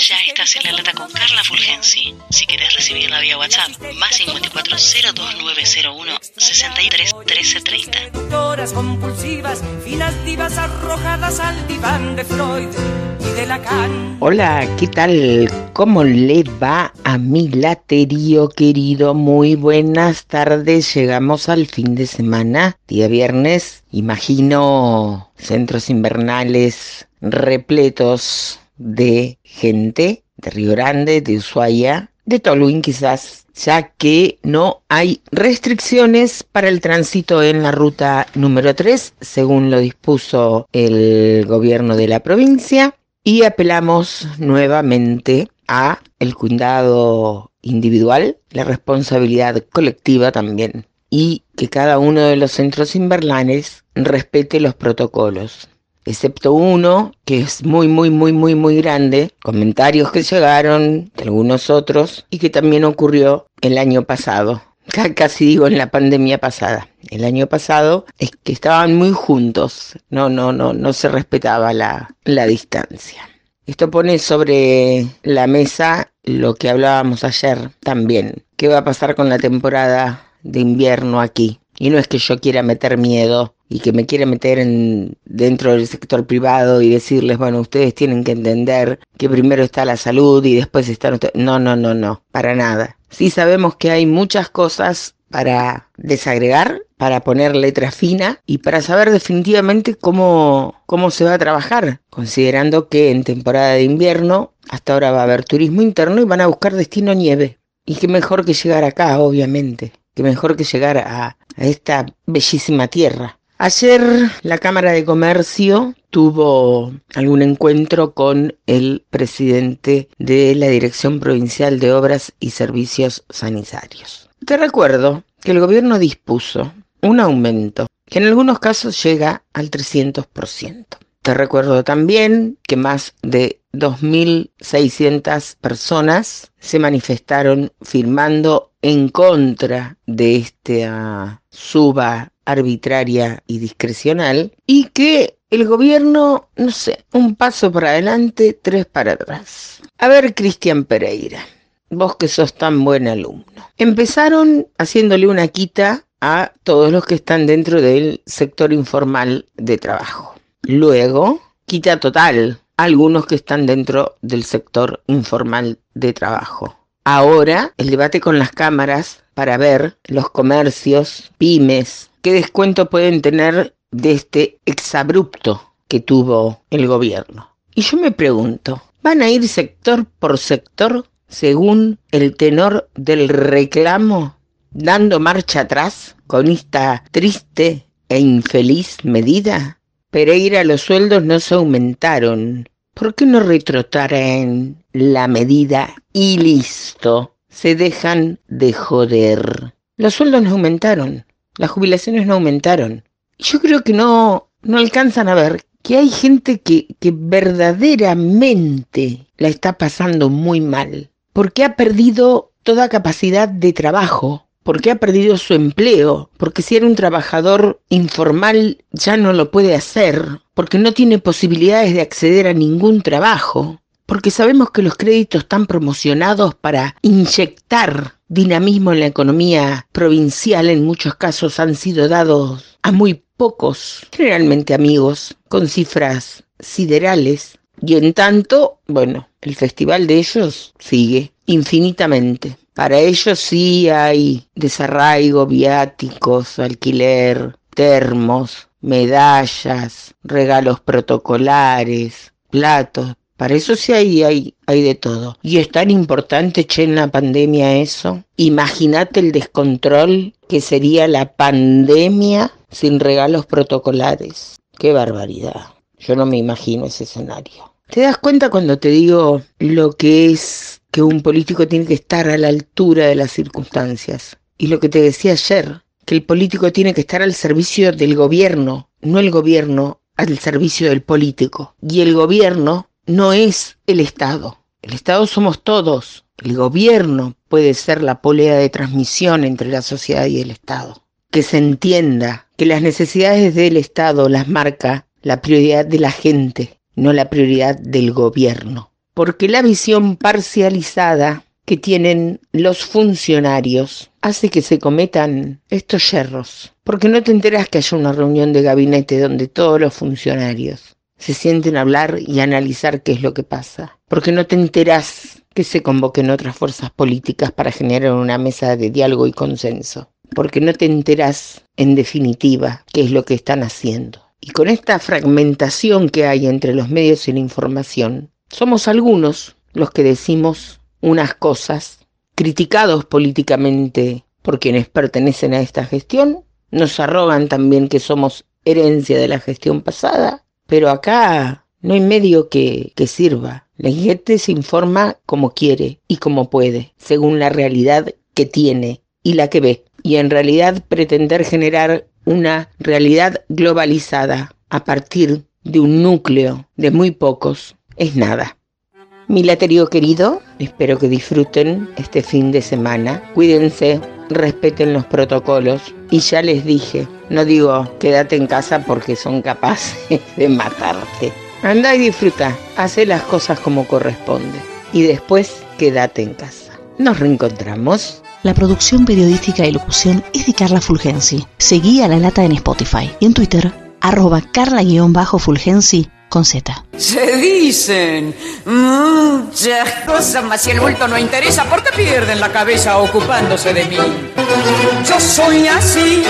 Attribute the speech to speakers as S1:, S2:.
S1: Ya estás en la lata con Carla Fulgensi. Si quieres recibirla vía WhatsApp, más 54 02901 63 13 30. compulsivas, finas divas arrojadas al diván de Freud
S2: y de Lacan. Hola, ¿qué tal? ¿Cómo le va a mi laterío querido? Muy buenas tardes. Llegamos al fin de semana, día viernes. Imagino centros invernales repletos de gente de Río Grande, de Ushuaia, de Toluín quizás, ya que no hay restricciones para el tránsito en la ruta número 3, según lo dispuso el gobierno de la provincia, y apelamos nuevamente a el cuidado individual, la responsabilidad colectiva también, y que cada uno de los centros invernales respete los protocolos excepto uno que es muy, muy, muy, muy, muy grande, comentarios que llegaron de algunos otros y que también ocurrió el año pasado. Casi digo en la pandemia pasada. El año pasado es que estaban muy juntos, no, no, no, no se respetaba la, la distancia. Esto pone sobre la mesa lo que hablábamos ayer también. ¿Qué va a pasar con la temporada de invierno aquí? Y no es que yo quiera meter miedo y que me quiera meter en, dentro del sector privado y decirles, bueno, ustedes tienen que entender que primero está la salud y después están ustedes. No, no, no, no, para nada. Sí sabemos que hay muchas cosas para desagregar, para poner letra fina y para saber definitivamente cómo, cómo se va a trabajar, considerando que en temporada de invierno hasta ahora va a haber turismo interno y van a buscar destino nieve. Y qué mejor que llegar acá, obviamente que mejor que llegar a, esta bellísima tierra. Ayer la Cámara de Comercio tuvo algún encuentro con el presidente de la Dirección Provincial de Obras y Servicios Sanitarios. Te recuerdo que el gobierno dispuso un aumento que en algunos casos llega al 300%. Te recuerdo también que más de 2.600 personas se manifestaron firmando en contra de esta suba arbitraria y discrecional y que el gobierno, no sé, un paso para adelante, tres para atrás. A ver, Cristian Pereira, vos que sos tan buen alumno. Empezaron haciéndole una quita a todos los que están dentro del sector informal de trabajo. Luego, quita total a algunos que están dentro del sector informal de trabajo. Ahora, el debate con las cámaras para ver los comercios, pymes, qué descuento pueden tener de este exabrupto que tuvo el gobierno. Y yo me pregunto, ¿van a ir sector por sector según el tenor del reclamo, dando marcha atrás con esta triste e infeliz medida? Pereira, los sueldos no se aumentaron. ¿Por qué no retrotraen la medida y listo? Se dejan de joder. Los sueldos no aumentaron, las jubilaciones no aumentaron. Yo creo que no, no alcanzan a ver que hay gente que, que verdaderamente la está pasando muy mal, porque ha perdido toda capacidad de trabajo, porque ha perdido su empleo, porque si era un trabajador informal ya no lo puede hacer, porque no tiene posibilidades de acceder a ningún trabajo, porque sabemos que los créditos están promocionados para inyectar dinamismo en la economía provincial, en muchos casos han sido dados a muy pocos, generalmente amigos, con cifras siderales. Y en tanto, bueno, el festival de ellos sigue infinitamente. Para ellos sí hay desarraigo, viáticos, alquiler, termos, medallas, regalos protocolares, platos. Para eso sí hay, hay, hay de todo. Y es tan importante, che, en la pandemia eso. Imagínate el descontrol que sería la pandemia sin regalos protocolares. Qué barbaridad. Yo no me imagino ese escenario. ¿Te das cuenta cuando te digo lo que es que un político tiene que estar a la altura de las circunstancias. Y lo que te decía ayer, que el político tiene que estar al servicio del gobierno, no el gobierno al servicio del político. Y el gobierno no es el Estado. El Estado somos todos. El gobierno puede ser la polea de transmisión entre la sociedad y el Estado. Que se entienda que las necesidades del Estado las marca la prioridad de la gente, no la prioridad del gobierno porque la visión parcializada que tienen los funcionarios hace que se cometan estos yerros. Porque no te enteras que haya una reunión de gabinete donde todos los funcionarios se sienten a hablar y analizar qué es lo que pasa. Porque no te enteras que se convoquen otras fuerzas políticas para generar una mesa de diálogo y consenso. Porque no te enteras, en definitiva, qué es lo que están haciendo. Y con esta fragmentación que hay entre los medios y la información, somos algunos los que decimos unas cosas, criticados políticamente por quienes pertenecen a esta gestión, nos arrogan también que somos herencia de la gestión pasada, pero acá no hay medio que, que sirva. La gente se informa como quiere y como puede, según la realidad que tiene y la que ve. Y en realidad pretender generar una realidad globalizada a partir de un núcleo de muy pocos es nada. Mi laterío querido, espero que disfruten este fin de semana. Cuídense, respeten los protocolos. Y ya les dije, no digo quédate en casa porque son capaces de matarte. Anda y disfruta, hace las cosas como corresponde. Y después quédate en casa. Nos reencontramos.
S1: La producción periodística y locución es de Carla Fulgensi. Seguí a La Lata en Spotify y en Twitter, arroba carla-fulgensi con Z.
S3: Se dicen muchas cosas, mas si el bulto no interesa, ¿por qué pierden la cabeza ocupándose de mí? Yo soy así